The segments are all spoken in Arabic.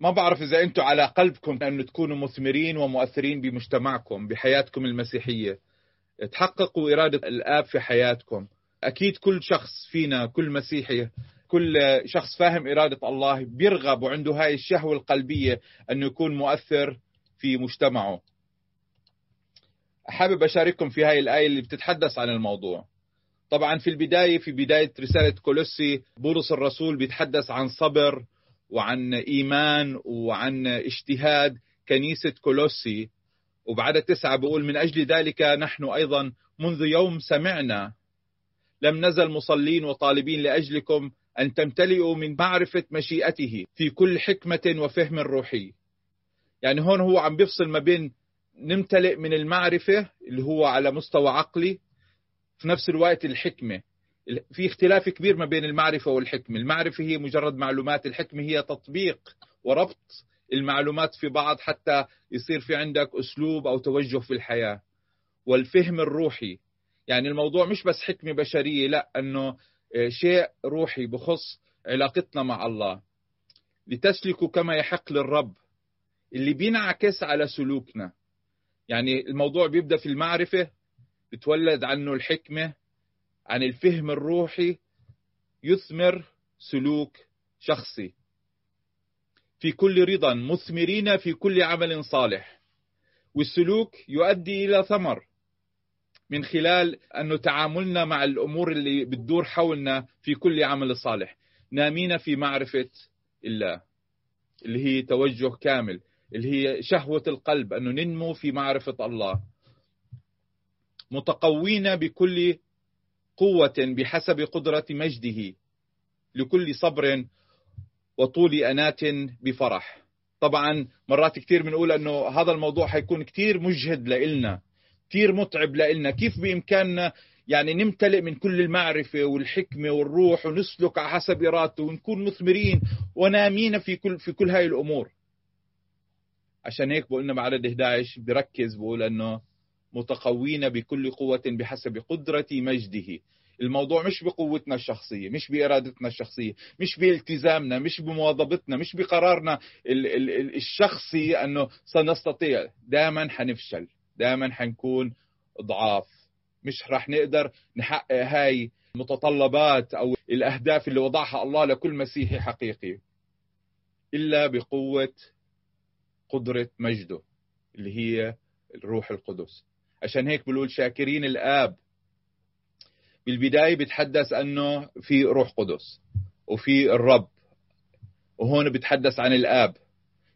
ما بعرف إذا أنتم على قلبكم أن تكونوا مثمرين ومؤثرين بمجتمعكم بحياتكم المسيحية. تحققوا إرادة الآب في حياتكم. أكيد كل شخص فينا كل مسيحي كل شخص فاهم إرادة الله بيرغب وعنده هاي الشهوة القلبية أنه يكون مؤثر في مجتمعه. حابب أشارككم في هاي الآية اللي بتتحدث عن الموضوع. طبعا في البداية في بداية رسالة كولوسي بولس الرسول بيتحدث عن صبر وعن إيمان وعن اجتهاد كنيسة كولوسي. وبعد تسعة بيقول من أجل ذلك نحن أيضا منذ يوم سمعنا لم نزل مصلين وطالبين لأجلكم أن تمتلئوا من معرفة مشيئته في كل حكمة وفهم روحي. يعني هون هو عم بيفصل ما بين نمتلئ من المعرفة اللي هو على مستوى عقلي في نفس الوقت الحكمة. في اختلاف كبير ما بين المعرفة والحكمة المعرفة هي مجرد معلومات الحكمة هي تطبيق وربط المعلومات في بعض حتى يصير في عندك أسلوب أو توجه في الحياة. والفهم الروحي يعني الموضوع مش بس حكمة بشرية لا أنه شيء روحي بخص علاقتنا مع الله. لتسلكوا كما يحق للرب. اللي بينعكس على سلوكنا. يعني الموضوع بيبدأ في المعرفة بتولد عنه الحكمة عن الفهم الروحي يثمر سلوك شخصي. في كل رضا مثمرين في كل عمل صالح. والسلوك يؤدي إلى ثمر. من خلال أنه تعاملنا مع الأمور اللي بتدور حولنا في كل عمل صالح. نامين في معرفة الله اللي هي توجه كامل اللي هي شهوة القلب أنه ننمو في معرفة الله. متقوين بكل قوة بحسب قدرة مجده لكل صبر وطول أنات بفرح. طبعا مرات كثير بنقول أنه هذا الموضوع حيكون كثير مجهد لإلنا كثير متعب لإلنا. كيف بإمكاننا يعني نمتلئ من كل المعرفة والحكمة والروح ونسلك على حسب إرادته ونكون مثمرين ونامين في كل في كل هاي الأمور؟ عشان هيك بقولنا بعدد 11 بركز بقول أنه متقوين بكل قوة بحسب قدرة مجده. الموضوع مش بقوتنا الشخصية مش بإرادتنا الشخصية مش بالتزامنا مش بمواظبتنا مش بقرارنا الشخصي أنه سنستطيع. دائما حنفشل دائما حنكون ضعاف. مش رح نقدر نحقق هاي المتطلبات أو الأهداف اللي وضعها الله لكل مسيحي حقيقي. إلا بقوة قدرة مجده اللي هي الروح القدس. عشان هيك بقول شاكرين الآب. بالبداية بيتحدث أنه في روح قدس وفي الرب وهون بيتحدث عن الآب.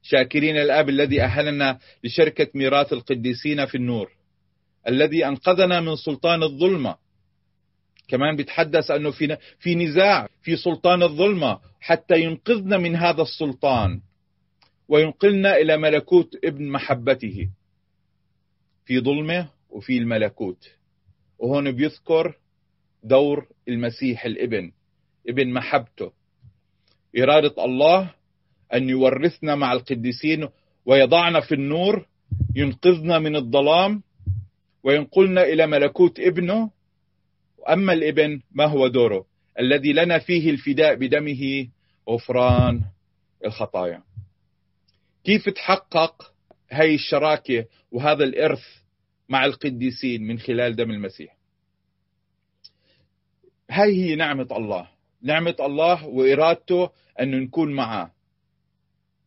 شاكرين الآب الذي أهلنا لشركة ميراث القديسين في النور الذي أنقذنا من سلطان الظلمة. كمان بيتحدث أنه في في نزاع في سلطان الظلمة حتى ينقذنا من هذا السلطان. وينقلنا إلى ملكوت ابن محبته. في ظلمة وفي الملكوت. وهون بيذكر دور المسيح الابن ابن محبته. إرادة الله أن يورثنا مع القديسين ويضعنا في النور ينقذنا من الظلام وينقلنا إلى ملكوت ابنه. أما الابن ما هو دوره؟ الذي لنا فيه الفداء بدمه غفران الخطايا. كيف تحقق هاي الشراكة وهذا الإرث؟ مع القديسين من خلال دم المسيح. هاي هي نعمة الله. نعمة الله وإرادته أن نكون معه.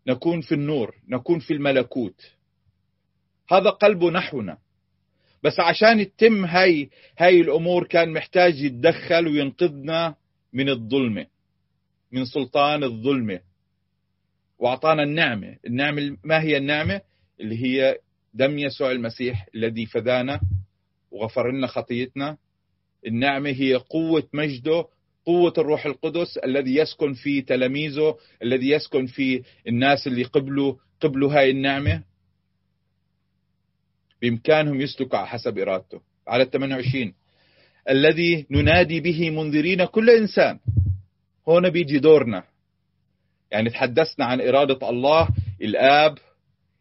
نكون في النور نكون في الملكوت. هذا قلبه نحونا. بس عشان تتم هاي هاي الأمور كان محتاج يتدخل وينقذنا من الظلمة من سلطان الظلمة. وأعطانا النعمة. النعمة ما هي النعمة؟ اللي هي دم يسوع المسيح الذي فدانا وغفر لنا خطيتنا. النعمة هي قوة مجده قوة الروح القدس الذي يسكن في تلاميذه الذي يسكن في الناس اللي قبلوا قبلوا هاي النعمة. بإمكانهم يسلكوا على حسب إرادته. على 28 الذي ننادي به منذرين كل إنسان. هنا بيجي دورنا. يعني تحدثنا عن إرادة الله الآب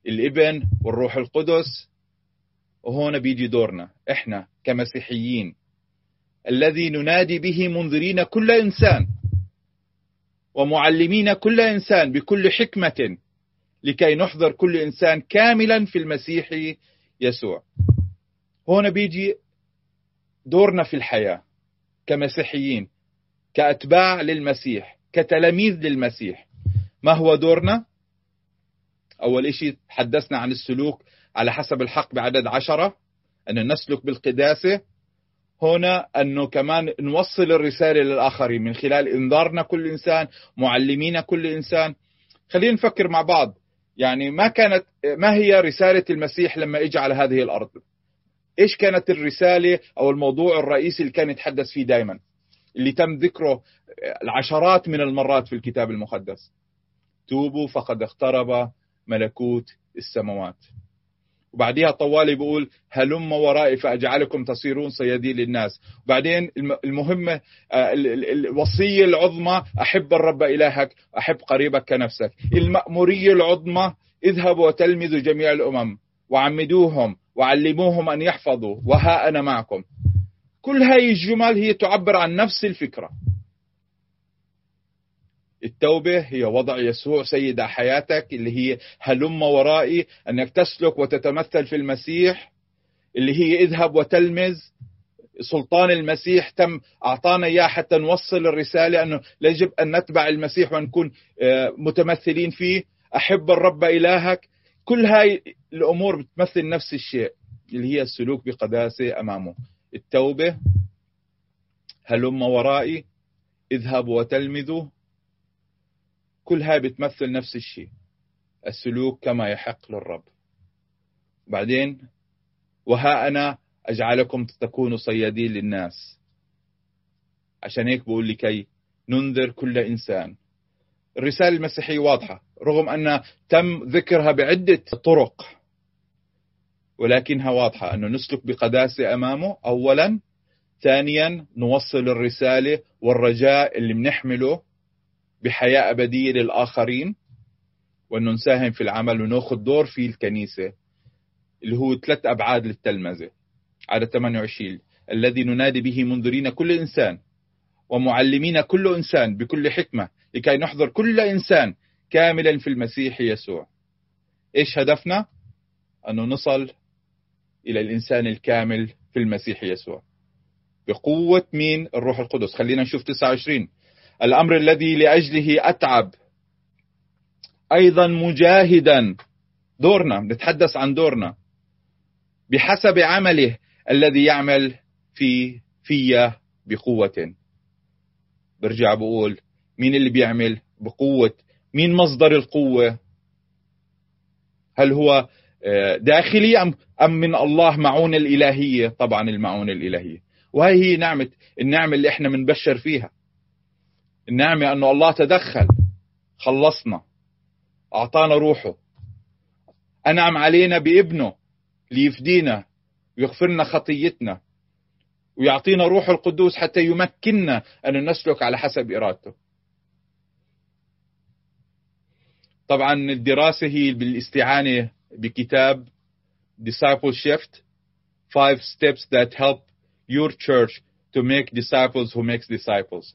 الإبن والروح القدس. وهنا بيجي دورنا إحنا كمسيحيين الذي ننادي به منذرين كل إنسان ومعلمين كل إنسان بكل حكمة لكي نحضر كل إنسان كاملا في المسيح يسوع. هنا بيجي دورنا في الحياة كمسيحيين كأتباع للمسيح كتلاميذ للمسيح. ما هو دورنا؟ أول شيء حدثنا عن السلوك على حسب الحق بعدد عشرة أن نسلك بالقداسة. هنا أنه كمان نوصل الرسالة للآخرين. من خلال إنذارنا كل إنسان معلمين كل إنسان. خلينا نفكر مع بعض. يعني ما كانت ما هي رسالة المسيح لما اجى على هذه الأرض؟ إيش كانت الرسالة أو الموضوع الرئيسي اللي كان يتحدث فيه دائما اللي تم ذكره العشرات من المرات في الكتاب المقدس. توبوا فقد اقترب ملكوت السماوات. وبعديها طوالي بيقول هلم ورائي فأجعلكم تصيرون صيادين للناس. وبعدين المهمة آه، الوصية العظمى أحب الرب إلهك أحب قريبك كنفسك. المأمورية العظمى اذهبوا وتلمذوا جميع الأمم وعمدوهم وعلموهم أن يحفظوا وها أنا معكم. كل هاي الجمل هي تعبر عن نفس الفكرة. التوبة هي وضع يسوع سيد حياتك اللي هي هلم ورائي أنك تسلك وتتمثل في المسيح اللي هي اذهب وتلمذ. سلطان المسيح تم أعطانا إياه حتى نوصل الرسالة أنه يجب أن نتبع المسيح ونكون آه، متمثلين فيه. أحب الرب إلهك. كل هاي الأمور بتمثل نفس الشيء اللي هي السلوك بقداسة أمامه. التوبة هلم ورائي اذهب وتلمذوا. كل هاي بتمثل نفس الشيء. السلوك كما يحق للرب. بعدين وها أنا أجعلكم تكونوا صيادين للناس. عشان هيك بقول لكي ننذر كل إنسان. الرسالة المسيحية واضحة. رغم أن تم ذكرها بعدة طرق ولكنها واضحة. أنه نسلك بقداسة أمامه أولا. ثانيا نوصل الرسالة والرجاء اللي بنحمله بحياة أبدية للآخرين وأنه نساهم في العمل ونأخذ دور في الكنيسة اللي هو ثلاث أبعاد للتلمذة. عدد 28 الذي ننادي به منذرين كل إنسان ومعلمين كل إنسان بكل حكمة لكي نحضر كل إنسان كاملا في المسيح يسوع. إيش هدفنا؟ أنه نصل إلى الإنسان الكامل في المسيح يسوع. بقوة مين؟ الروح القدس. خلينا نشوف 29 الأمر الذي لأجله أتعب. أيضا مجاهدا. دورنا نتحدث عن دورنا. بحسب عمله الذي يعمل في في بقوة. برجع بقول مين اللي بيعمل بقوة؟ مين مصدر القوة؟ هل هو آه، داخلي أم, أم من الله معونة الإلهية؟ طبعا المعونة الإلهية. وهي هي نعمة النعمة اللي إحنا بنبشر فيها. النعمة أنه الله تدخل. خلصنا. أعطانا روحه. أنعم علينا بابنه ليفدينا ويغفر لنا خطيتنا ويعطينا روح القدوس حتى يمكننا أن نسلك على حسب إرادته. طبعا الدراسة هي بالاستعانة بكتاب Discipleship Five Steps That Help Your Church to Make Disciples Who Makes Disciples.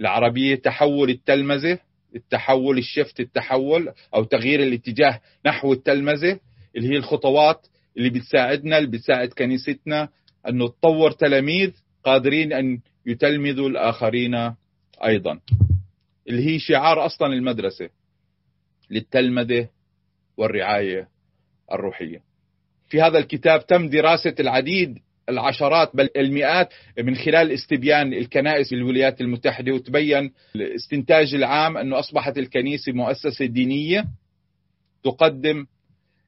العربية تحول التلمذة التحول الشفت التحول أو تغيير الاتجاه نحو التلمذة اللي هي الخطوات اللي بتساعدنا اللي بتساعد كنيستنا أنه تطور تلاميذ قادرين أن يتلمذوا الآخرين أيضا. اللي هي شعار أصلا المدرسة للتلمذة والرعاية الروحية. في هذا الكتاب تم دراسة العديد العشرات بل المئات من خلال استبيان الكنائس في الولايات المتحدة وتبين الاستنتاج العام أنه أصبحت الكنيسة مؤسسة دينية تقدم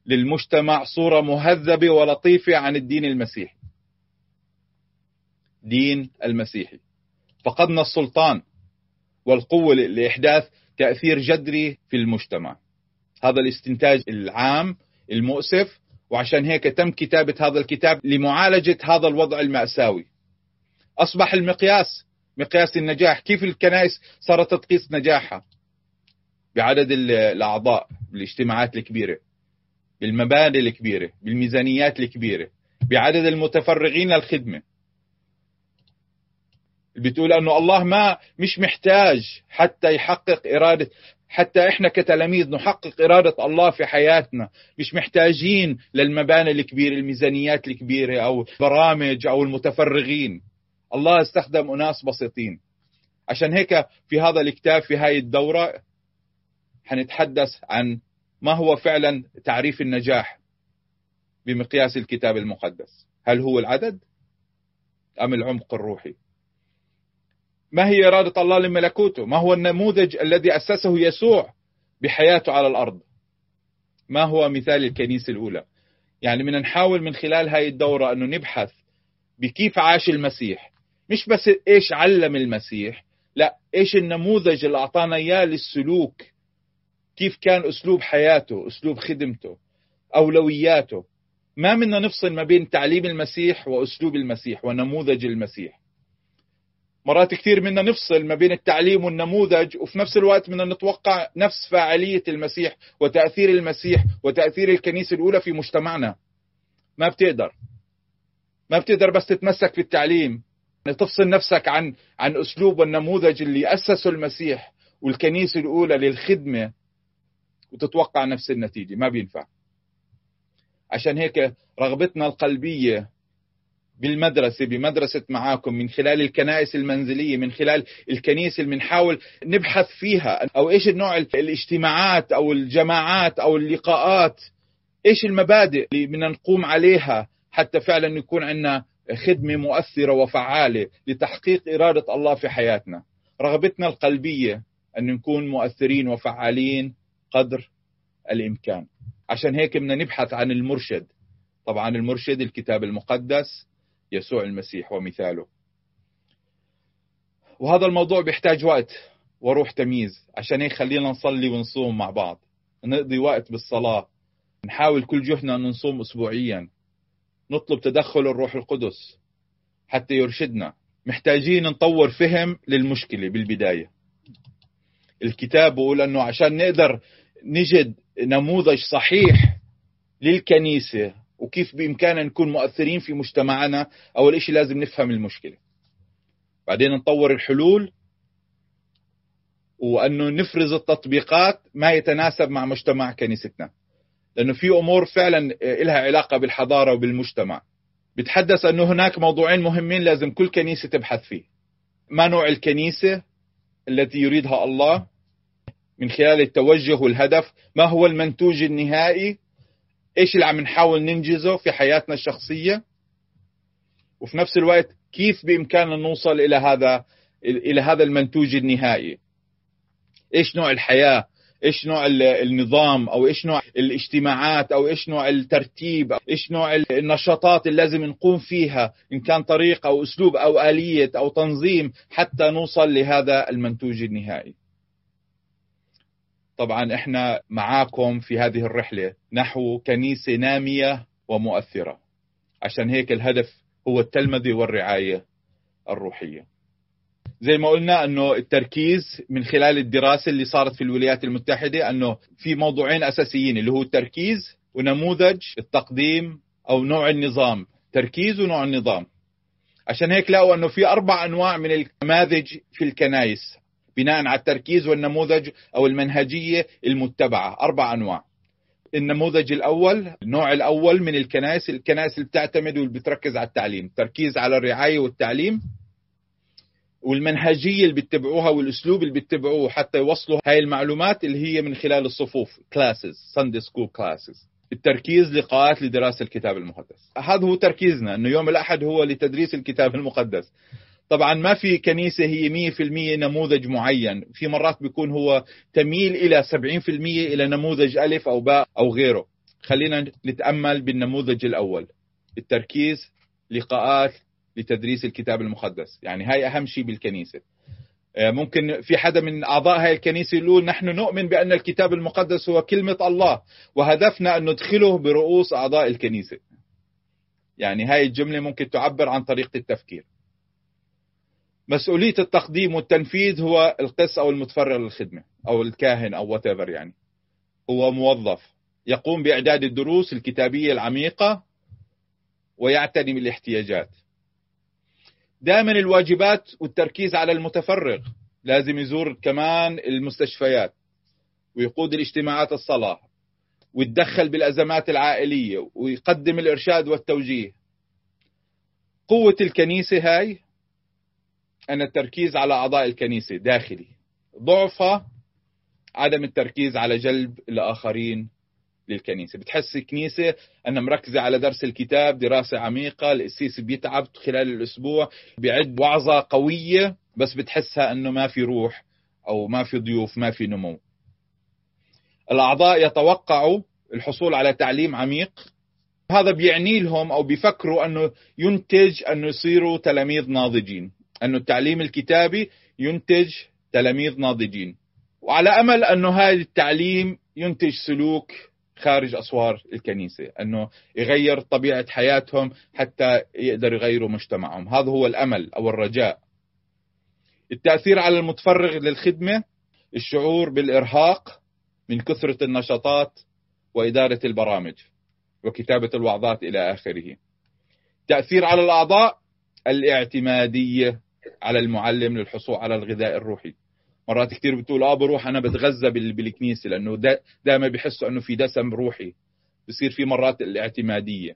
للمجتمع صورة مهذبة ولطيفة عن الدين المسيحي. دين المسيحي. فقدنا السلطان والقوة لإحداث تأثير جذري في المجتمع. هذا الاستنتاج العام المؤسف وعشان هيك تم كتابة هذا الكتاب لمعالجة هذا الوضع المأساوي. أصبح المقياس مقياس النجاح. كيف الكنائس صارت تقيس نجاحها؟ بعدد الأعضاء بالاجتماعات الكبيرة بالمباني الكبيرة بالميزانيات الكبيرة بعدد المتفرغين للخدمة. بتقول أنه الله ما مش محتاج حتى يحقق إرادة حتى إحنا كتلاميذ نحقق إرادة الله في حياتنا. مش محتاجين للمباني الكبيرة الميزانيات الكبيرة أو برامج أو المتفرغين. الله استخدم أناس بسيطين. عشان هيك في هذا الكتاب في هاي الدورة حنتحدث عن ما هو فعلا تعريف النجاح بمقياس الكتاب المقدس. هل هو العدد أم العمق الروحي؟ ما هي إرادة الله لملكوته؟ ما هو النموذج الذي أسسه يسوع بحياته على الأرض؟ ما هو مثال الكنيسة الأولى؟ يعني من نحاول من خلال هاي الدورة أنه نبحث بكيف عاش المسيح. مش بس إيش علم المسيح لا إيش النموذج اللي أعطانا إياه للسلوك؟ كيف كان أسلوب حياته أسلوب خدمته أولوياته؟ ما منا نفصل ما بين تعليم المسيح وأسلوب المسيح ونموذج المسيح. مرات كثير منا نفصل ما بين التعليم والنموذج وفي نفس الوقت بدنا نتوقع نفس فاعلية المسيح وتأثير المسيح وتأثير الكنيسة الأولى في مجتمعنا. ما بتقدر. ما بتقدر بس تتمسك في التعليم. تفصل نفسك عن عن أسلوب والنموذج اللي أسسه المسيح والكنيسة الأولى للخدمة وتتوقع نفس النتيجة. ما بينفع. عشان هيك رغبتنا القلبية بالمدرسة بمدرسة معاكم من خلال الكنائس المنزلية من خلال الكنيسة اللي بنحاول نبحث فيها. أو إيش النوع الاجتماعات أو الجماعات أو اللقاءات؟ إيش المبادئ اللي بدنا نقوم عليها حتى فعلا يكون عندنا خدمة مؤثرة وفعالة لتحقيق إرادة الله في حياتنا؟ رغبتنا القلبية أن نكون مؤثرين وفعالين قدر الإمكان. عشان هيك بدنا نبحث عن المرشد. طبعا المرشد الكتاب المقدس يسوع المسيح ومثاله. وهذا الموضوع بيحتاج وقت وروح تمييز عشان هيك خلينا نصلي ونصوم مع بعض. نقضي وقت بالصلاة. نحاول كل جهدنا أن نصوم أسبوعيا. نطلب تدخل الروح القدس حتى يرشدنا. محتاجين نطور فهم للمشكلة بالبداية. الكتاب بيقول أنه عشان نقدر نجد نموذج صحيح للكنيسة وكيف بإمكاننا نكون مؤثرين في مجتمعنا أول شيء لازم نفهم المشكلة. بعدين نطور الحلول وأنه نفرز التطبيقات ما يتناسب مع مجتمع كنيستنا. لأنه في أمور فعلا لها علاقة بالحضارة وبالمجتمع. بتحدث أنه هناك موضوعين مهمين لازم كل كنيسة تبحث فيه. ما نوع الكنيسة التي يريدها الله؟ من خلال التوجه والهدف ما هو المنتوج النهائي إيش اللي عم نحاول ننجزه في حياتنا الشخصية؟ وفي نفس الوقت كيف بإمكاننا نوصل إلى هذا إلى هذا المنتوج النهائي؟ إيش نوع الحياة؟ إيش نوع النظام؟ أو إيش نوع الاجتماعات؟ أو إيش نوع الترتيب؟ إيش نوع النشاطات اللي لازم نقوم فيها؟ إن كان طريقه أو أسلوب أو آلية أو تنظيم حتى نوصل لهذا المنتوج النهائي. طبعا إحنا معاكم في هذه الرحلة نحو كنيسة نامية ومؤثرة. عشان هيك الهدف هو التلمذه والرعاية الروحية. زي ما قلنا إنه التركيز من خلال الدراسة اللي صارت في الولايات المتحدة إنه في موضوعين أساسيين اللي هو التركيز ونموذج التقديم أو نوع النظام. تركيز ونوع النظام. عشان هيك لقوا إنه في أربع أنواع من النماذج في الكنائس. بناء على التركيز والنموذج أو المنهجية المتبعة. أربع أنواع. النموذج الأول النوع الأول من الكنائس الكنائس اللي بتعتمد واللي بتركز على التعليم. تركيز على الرعاية والتعليم والمنهجية اللي بيتبعوها والأسلوب اللي بيتبعوه حتى يوصلوا هاي المعلومات اللي هي من خلال الصفوف classes Sunday school classes التركيز لقاءات لدراسة الكتاب المقدس. هذا هو تركيزنا إنه يوم الأحد هو لتدريس الكتاب المقدس. طبعا ما في كنيسة هي 100% نموذج معين. في مرات بيكون هو تميل إلى 70% إلى نموذج ألف أو باء أو غيره. خلينا نتأمل بالنموذج الأول. التركيز لقاءات لتدريس الكتاب المقدس. يعني هاي أهم شيء بالكنيسة. آه، ممكن في حدا من أعضاء هاي الكنيسة يقول نحن نؤمن بأن الكتاب المقدس هو كلمة الله وهدفنا أن ندخله برؤوس أعضاء الكنيسة. يعني هاي الجملة ممكن تعبر عن طريقة التفكير. مسؤولية التقديم والتنفيذ هو القس أو المتفرغ للخدمة أو الكاهن أو whatever يعني. هو موظف يقوم بإعداد الدروس الكتابية العميقة ويعتني بالاحتياجات. دائما الواجبات والتركيز على المتفرغ لازم يزور كمان المستشفيات ويقود الاجتماعات الصلاة ويتدخل بالأزمات العائلية ويقدم الإرشاد والتوجيه. قوة الكنيسة هاي أن التركيز على أعضاء الكنيسة داخلي. ضعفها عدم التركيز على جلب الآخرين للكنيسة. بتحس الكنيسة أنها مركزة على درس الكتاب دراسة عميقة القسيس بيتعب خلال الأسبوع بيعد وعظة قوية بس بتحسها أنه ما في روح أو ما في ضيوف ما في نمو. الأعضاء يتوقعوا الحصول على تعليم عميق. هذا بيعني لهم أو بيفكروا أنه ينتج أنه يصيروا تلاميذ ناضجين. أنه التعليم الكتابي ينتج تلاميذ ناضجين. وعلى أمل أنه هذا التعليم ينتج سلوك خارج أسوار الكنيسة أنه يغير طبيعة حياتهم حتى يقدر يغيروا مجتمعهم. هذا هو الأمل أو الرجاء. التأثير على المتفرغ للخدمة الشعور بالإرهاق من كثرة النشاطات وإدارة البرامج وكتابة الوعظات إلى آخره. تأثير على الأعضاء الاعتمادية على المعلم للحصول على الغذاء الروحي. مرات كثير بتقول آه بروح أنا بتغذى بالكنيسة لأنه دائما بحسوا إنه في دسم روحي. بصير في مرات الاعتمادية.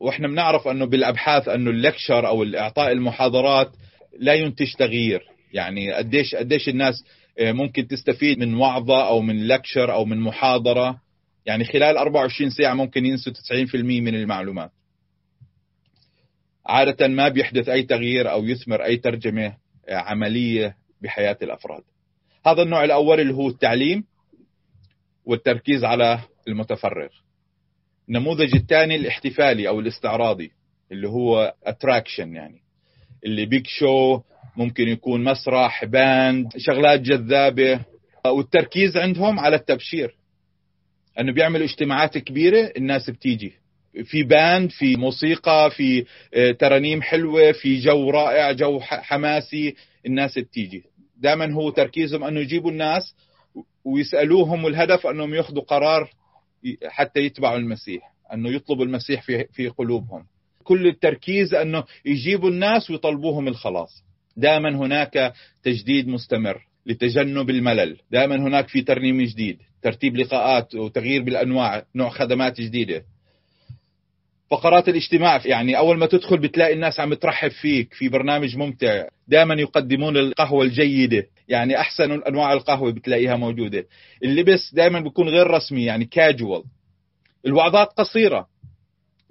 وإحنا بنعرف إنه بالأبحاث إنه اللكشر أو الإعطاء المحاضرات لا ينتج تغيير. يعني قديش قديش الناس آه، ممكن تستفيد من وعظة أو من لكشر أو من محاضرة. يعني خلال 24 ساعة ممكن ينسوا 90% من المعلومات. عادة ما بيحدث أي تغيير أو يثمر أي ترجمة آه، عملية بحياة الأفراد. هذا النوع الأول اللي هو التعليم والتركيز على المتفرغ. النموذج الثاني الاحتفالي أو الاستعراضي اللي هو attraction يعني اللي big شو ممكن يكون مسرح band شغلات جذابة. والتركيز عندهم على التبشير. إنه بيعملوا اجتماعات كبيرة الناس بتيجي. في band في موسيقى في آه، ترانيم حلوة في جو رائع جو حماسي الناس بتيجي. دائما هو تركيزهم أنه يجيبوا الناس ويسألوهم والهدف أنهم ياخذوا قرار حتى يتبعوا المسيح أنه يطلبوا المسيح في في قلوبهم. كل التركيز أنه يجيبوا الناس ويطلبوهم الخلاص. دائما هناك تجديد مستمر لتجنب الملل. دائما هناك في ترنيم جديد ترتيب لقاءات وتغيير بالأنواع نوع خدمات جديدة. فقرات الاجتماع يعني أول ما تدخل بتلاقي الناس عم ترحب فيك في برنامج ممتع. دائما يقدمون القهوة الجيدة يعني أحسن أنواع القهوة بتلاقيها موجودة. اللبس دائما بيكون غير رسمي يعني كاجوال الوعظات قصيرة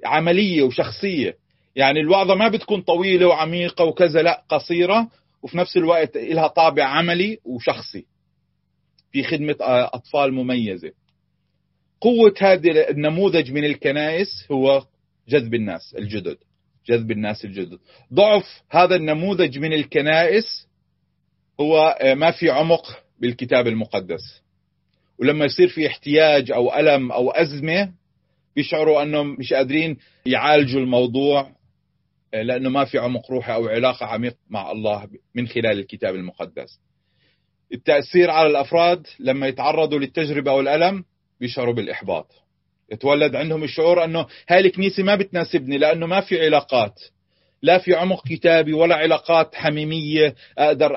عملية وشخصية. يعني الوعظة ما بتكون طويلة وعميقة وكذا لا قصيرة وفي نفس الوقت لها طابع عملي وشخصي. في خدمة أطفال مميزة. قوة هذا النموذج من الكنائس هو جذب الناس الجدد جذب الناس الجدد ضعف هذا النموذج من الكنائس هو آه، ما في عمق بالكتاب المقدس ولما يصير في احتياج أو ألم أو أزمة بيشعروا أنهم مش قادرين يعالجوا الموضوع آه، لأنه ما في عمق روحي أو علاقة عميقة مع الله من خلال الكتاب المقدس. التأثير على الأفراد لما يتعرضوا للتجربة أو الالم بيشعروا بالإحباط. يتولد عندهم الشعور أنه هاي الكنيسة ما بتناسبني لأنه ما في علاقات لا في عمق كتابي ولا علاقات حميمية أقدر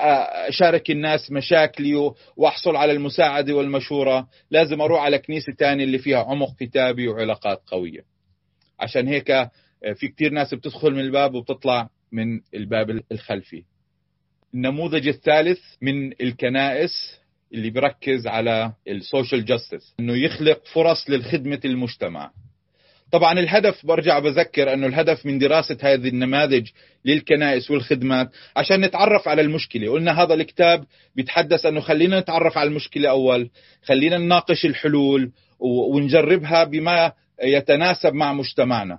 أشارك الناس مشاكلي وأحصل على المساعدة والمشورة، لازم أروح على كنيسة ثانية اللي فيها عمق كتابي وعلاقات قوية. عشان هيك في كثير ناس بتدخل من الباب وبتطلع من الباب الخلفي. النموذج الثالث من الكنائس اللي بركز على ال social justice إنه يخلق فرص للخدمة المجتمع. طبعا الهدف برجع بذكر إنه الهدف من دراسة هذه النماذج للكنائس والخدمات عشان نتعرف على المشكلة. قلنا هذا الكتاب بيتحدث إنه خلينا نتعرف على المشكلة أول خلينا نناقش الحلول ونجربها بما يتناسب مع مجتمعنا.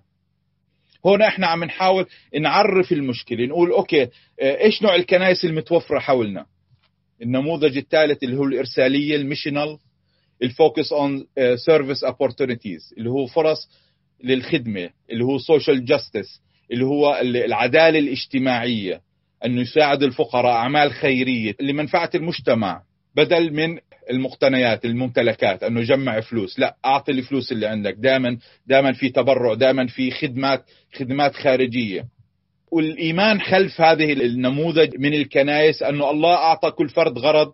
هون إحنا عم نحاول نعرف المشكلة نقول okay إيش نوع الكنائس المتوفرة حولنا؟ النموذج الثالث اللي هو الإرسالية ال missional ال focus on service opportunities اللي هو فرص للخدمة اللي هو social justice اللي هو العدالة الاجتماعية إنه يساعد الفقراء أعمال خيرية لمنفعه المجتمع بدل من المقتنيات الممتلكات إنه جمع فلوس. لا أعطي الفلوس اللي عندك. دائما دائما في تبرع دائما في خدمات خدمات خارجية. والإيمان خلف هذه النموذج من الكنائس أنه الله أعطى كل فرد غرض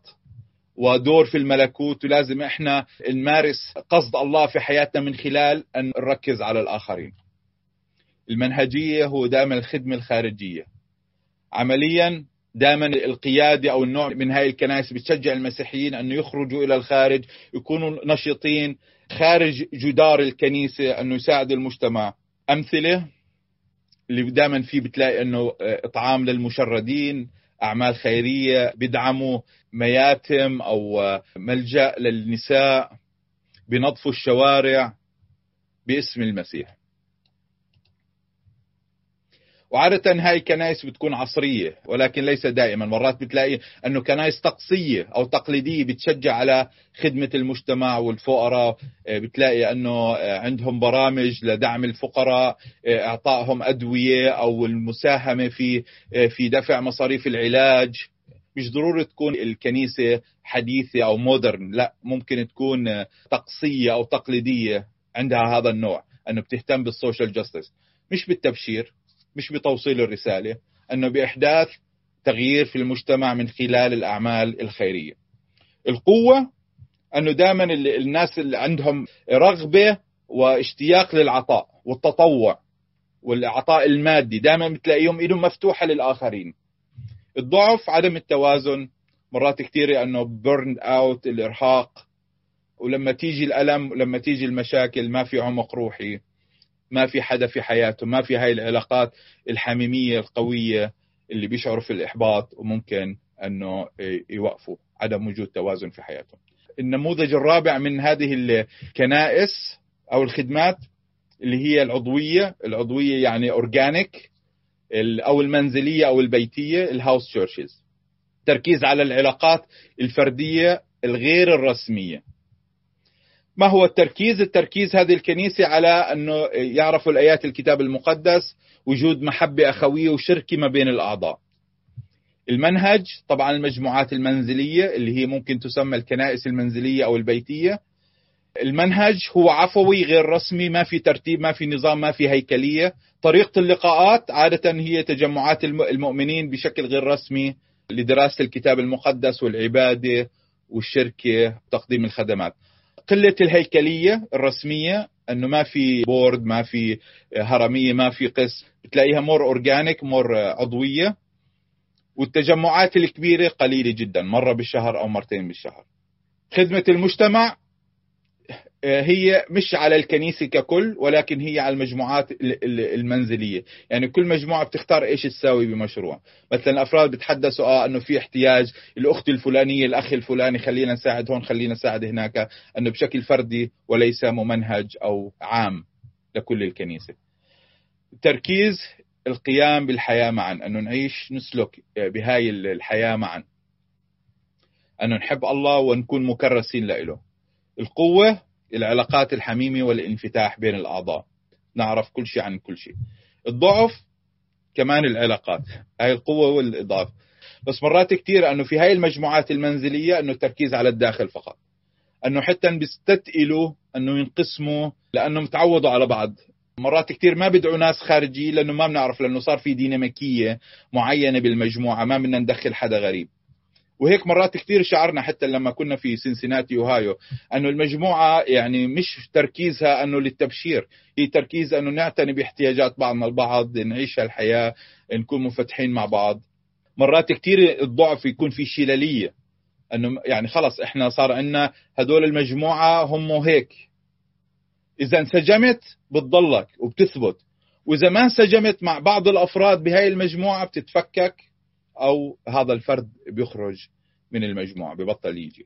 ودور في الملكوت ولازم إحنا نمارس قصد الله في حياتنا من خلال أن نركز على الآخرين. المنهجية هو دائما الخدمة الخارجية. عمليا دائما القيادة أو النوع من هاي الكنائس بتشجع المسيحيين انه يخرجوا إلى الخارج يكونوا نشيطين خارج جدار الكنيسة أنه يساعدوا المجتمع أمثلة اللي دائما فيه بتلاقي إنه إطعام للمشردين أعمال خيرية بيدعموا مياتم أو ملجأ للنساء بنظفوا الشوارع باسم المسيح. وعادة هاي الكنائس بتكون عصرية ولكن ليس دائما. مرات بتلاقي أنه كنائس طقسية أو تقليدية بتشجع على خدمة المجتمع والفقراء. بتلاقي أنه عندهم برامج لدعم الفقراء إعطائهم أدوية أو المساهمة في في دفع مصاريف العلاج. مش ضروري تكون الكنيسة حديثة أو modern لا ممكن تكون طقسية أو تقليدية عندها هذا النوع أنه بتهتم بال social justice مش بالتبشير. مش بتوصيل الرسالة أنه بإحداث تغيير في المجتمع من خلال الأعمال الخيرية. القوة أنه دائما الناس اللي عندهم رغبة واشتياق للعطاء والتطوع والعطاء المادي دائما بتلاقيهم إيدهم مفتوحة للآخرين. الضعف عدم التوازن مرات كثيرة أنه بيرن أوت الإرهاق ولما تيجي الألم ولما تيجي المشاكل ما في عمق روحي. ما في حدا في حياته ما في هاي العلاقات الحميمية القوية اللي بيشعروا في الإحباط وممكن أنه يوقفوا عدم وجود توازن في حياتهم. النموذج الرابع من هذه الكنائس أو الخدمات اللي هي العضوية العضوية يعني organic أو المنزلية أو البيتية ال house churches تركيز على العلاقات الفردية الغير الرسمية. ما هو التركيز؟ التركيز هذه الكنيسة على أنه يعرفوا الآيات الكتاب المقدس وجود محبة أخوية وشركة ما بين الأعضاء. المنهج طبعا المجموعات المنزلية اللي هي ممكن تسمى الكنائس المنزلية أو البيتية. المنهج هو عفوي غير رسمي ما في ترتيب ما في نظام ما في هيكلية. طريقة اللقاءات عادة هي تجمعات المؤمنين بشكل غير رسمي لدراسة الكتاب المقدس والعبادة والشركة وتقديم الخدمات. قلة الهيكلية الرسمية إنه ما في board ما في هرمية ما في قس بتلاقيها more organic more عضوية. والتجمعات الكبيرة قليلة جدا مرة بالشهر أو مرتين بالشهر. خدمة المجتمع هي مش على الكنيسة ككل ولكن هي على المجموعات المنزلية. يعني كل مجموعة بتختار إيش تساوي بمشروع. مثلا الأفراد بتحدثوا آه إنه في احتياج الأخت الفلانية الأخ الفلاني خلينا نساعد هون خلينا نساعد هناك إنه بشكل فردي وليس ممنهج أو عام لكل الكنيسة. تركيز القيام بالحياة معا إنه نعيش نسلك بهاي الحياة معا. إنه نحب الله ونكون مكرسين له القوة العلاقات الحميمة والانفتاح بين الأعضاء. نعرف كل شيء عن كل شيء. الضعف كمان العلاقات. هاي القوة والإضافة. بس مرات كثير أنه في هاي المجموعات المنزلية أنه التركيز على الداخل فقط. أنه حتى بيستثقلوا أنه ينقسموا لأنه متعودوا على بعض. مرات كثير ما بدعوا ناس خارجيين لأنه ما بنعرف لأنه صار في ديناميكية معينة بالمجموعة ما بدنا ندخل حدا غريب. وهيك مرات كثير شعرنا حتى لما كنا في سنسناتي أوهايو أنه المجموعة يعني مش تركيزها أنه للتبشير هي تركيز أنه نعتني باحتياجات بعضنا البعض نعيش الحياة نكون منفتحين مع بعض. مرات كثير الضعف يكون في شلالية أنه يعني خلص إحنا صار عندنا هدول المجموعة هم هيك. إذا انسجمت بتضلك وبتثبت وإذا ما انسجمت مع بعض الأفراد بهاي المجموعة بتتفكك أو هذا الفرد بيخرج من المجموعة ببطل يجي.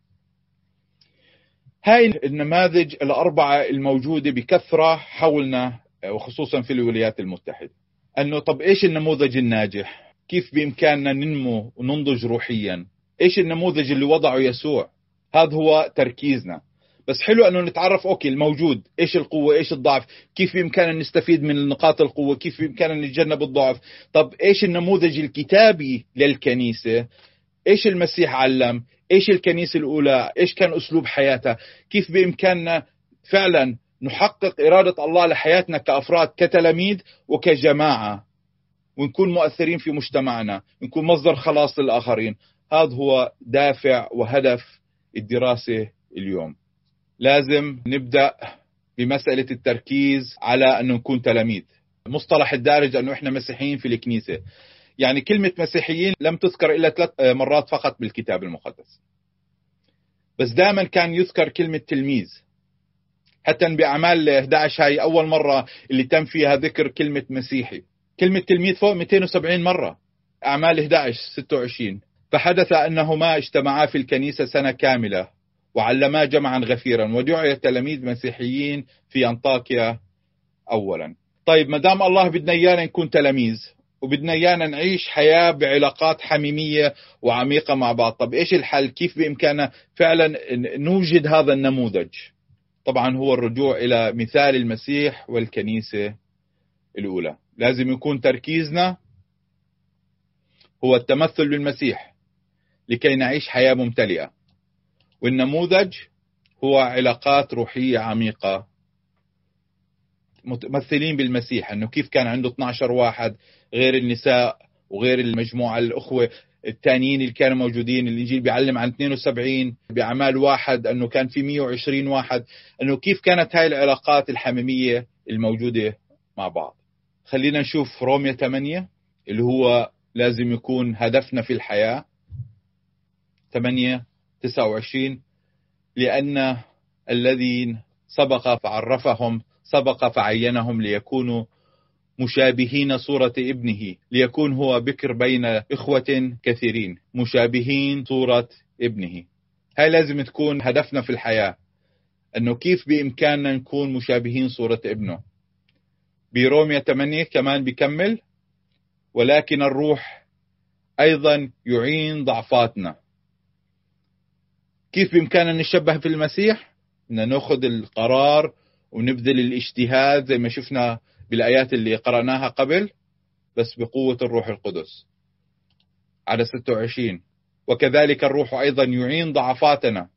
هاي النماذج الأربعة الموجودة بكثرة حولنا وخصوصا في الولايات المتحدة. أنه طب إيش النموذج الناجح؟ كيف بإمكاننا ننمو وننضج روحيا؟ إيش النموذج اللي وضعه يسوع؟ هذا هو تركيزنا. بس حلو أنه نتعرف أوكي الموجود إيش القوة إيش الضعف كيف بإمكاننا نستفيد من نقاط القوة كيف بإمكاننا نتجنب الضعف طب إيش النموذج الكتابي للكنيسة؟ إيش المسيح علم؟ إيش الكنيسة الأولى؟ إيش كان أسلوب حياتها؟ كيف بإمكاننا فعلا نحقق إرادة الله لحياتنا كأفراد كتلاميذ وكجماعة ونكون مؤثرين في مجتمعنا نكون مصدر خلاص للآخرين. هذا هو دافع وهدف الدراسة اليوم. لازم نبدأ بمسألة التركيز على أن نكون تلاميذ. مصطلح الدارج أنه إحنا مسيحيين في الكنيسة. يعني كلمة مسيحيين لم تذكر إلا ثلاث مرات فقط بالكتاب المقدس. بس دائما كان يذكر كلمة تلميذ. حتى بأعمال 11 هاي أول مرة اللي تم فيها ذكر كلمة مسيحي. كلمة تلميذ فوق 270 مرة. أعمال 11 26 فحدث أنهما اجتمعا في الكنيسة سنة كاملة. وعلما جمعا غفيرا. ودعي تلاميذ مسيحيين في أنطاكيا أولا. طيب ما دام الله بدنا إيانا نكون تلاميذ وبدنا إيانا نعيش حياة بعلاقات حميمية وعميقة مع بعض طب إيش الحل؟ كيف بإمكاننا فعلا نوجد هذا النموذج؟ طبعا هو الرجوع إلى مثال المسيح والكنيسة الأولى. لازم يكون تركيزنا هو التمثل بالمسيح لكي نعيش حياة ممتلئة. والنموذج هو علاقات روحية عميقة. متمثلين بالمسيح إنه كيف كان عنده 12 واحد غير النساء وغير المجموعة الأخوة الثانيين اللي كانوا موجودين الإنجيل بيعلم عن 72 بأعمال واحد إنه كان في 120 واحد. إنه كيف كانت هاي العلاقات الحميمية الموجودة مع بعض. خلينا نشوف روميا 8 اللي هو لازم يكون هدفنا في الحياة. 8 29 لأن الذين سبق فعرفهم سبق فعينهم ليكونوا مشابهين صورة ابنه ليكون هو بكر بين إخوة كثيرين مشابهين صورة ابنه. هاي لازم تكون هدفنا في الحياة أنه كيف بإمكاننا نكون مشابهين صورة ابنه. بروميا 8 كمان بيكمل ولكن الروح أيضا يعين ضعفاتنا. كيف بإمكاننا نشبه في المسيح بدنا نأخذ القرار ونبذل الاجتهاد زي ما شفنا بالآيات اللي قرأناها قبل بس بقوة الروح القدس. على 26 وكذلك الروح أيضا يعين ضعفاتنا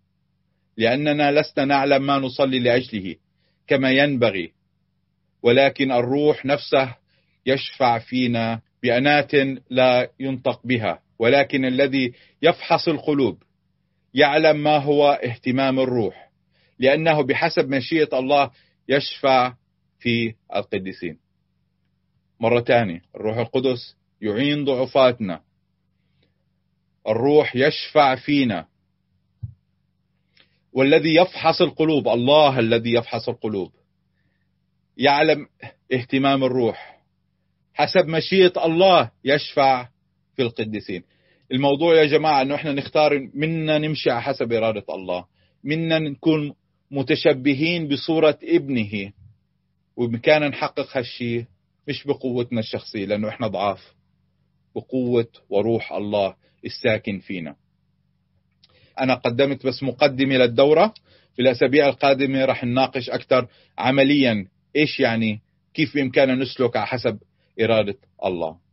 لأننا لسنا نعلم ما نصلي لأجله كما ينبغي. ولكن الروح نفسه يشفع فينا بأنات لا ينطق بها ولكن الذي يفحص القلوب يعلم ما هو اهتمام الروح لأنه بحسب مشيئة الله يشفع في القديسين. مرة ثانية الروح القدس يعين ضعفاتنا. الروح يشفع فينا. والذي يفحص القلوب الله الذي يفحص القلوب. يعلم اهتمام الروح. حسب مشيئة الله يشفع في القديسين. الموضوع يا جماعة أنه إحنا نختار منا نمشي على حسب إرادة الله. منا نكون متشبهين بصورة ابنه. وبإمكاننا نحقق هالشيء مش بقوتنا الشخصية لأنه إحنا ضعاف. بقوة وروح الله الساكن فينا. أنا قدمت بس مقدمة للدورة. في الأسابيع القادمة رح نناقش أكثر عمليا إيش يعني كيف بإمكاننا نسلك على حسب إرادة الله.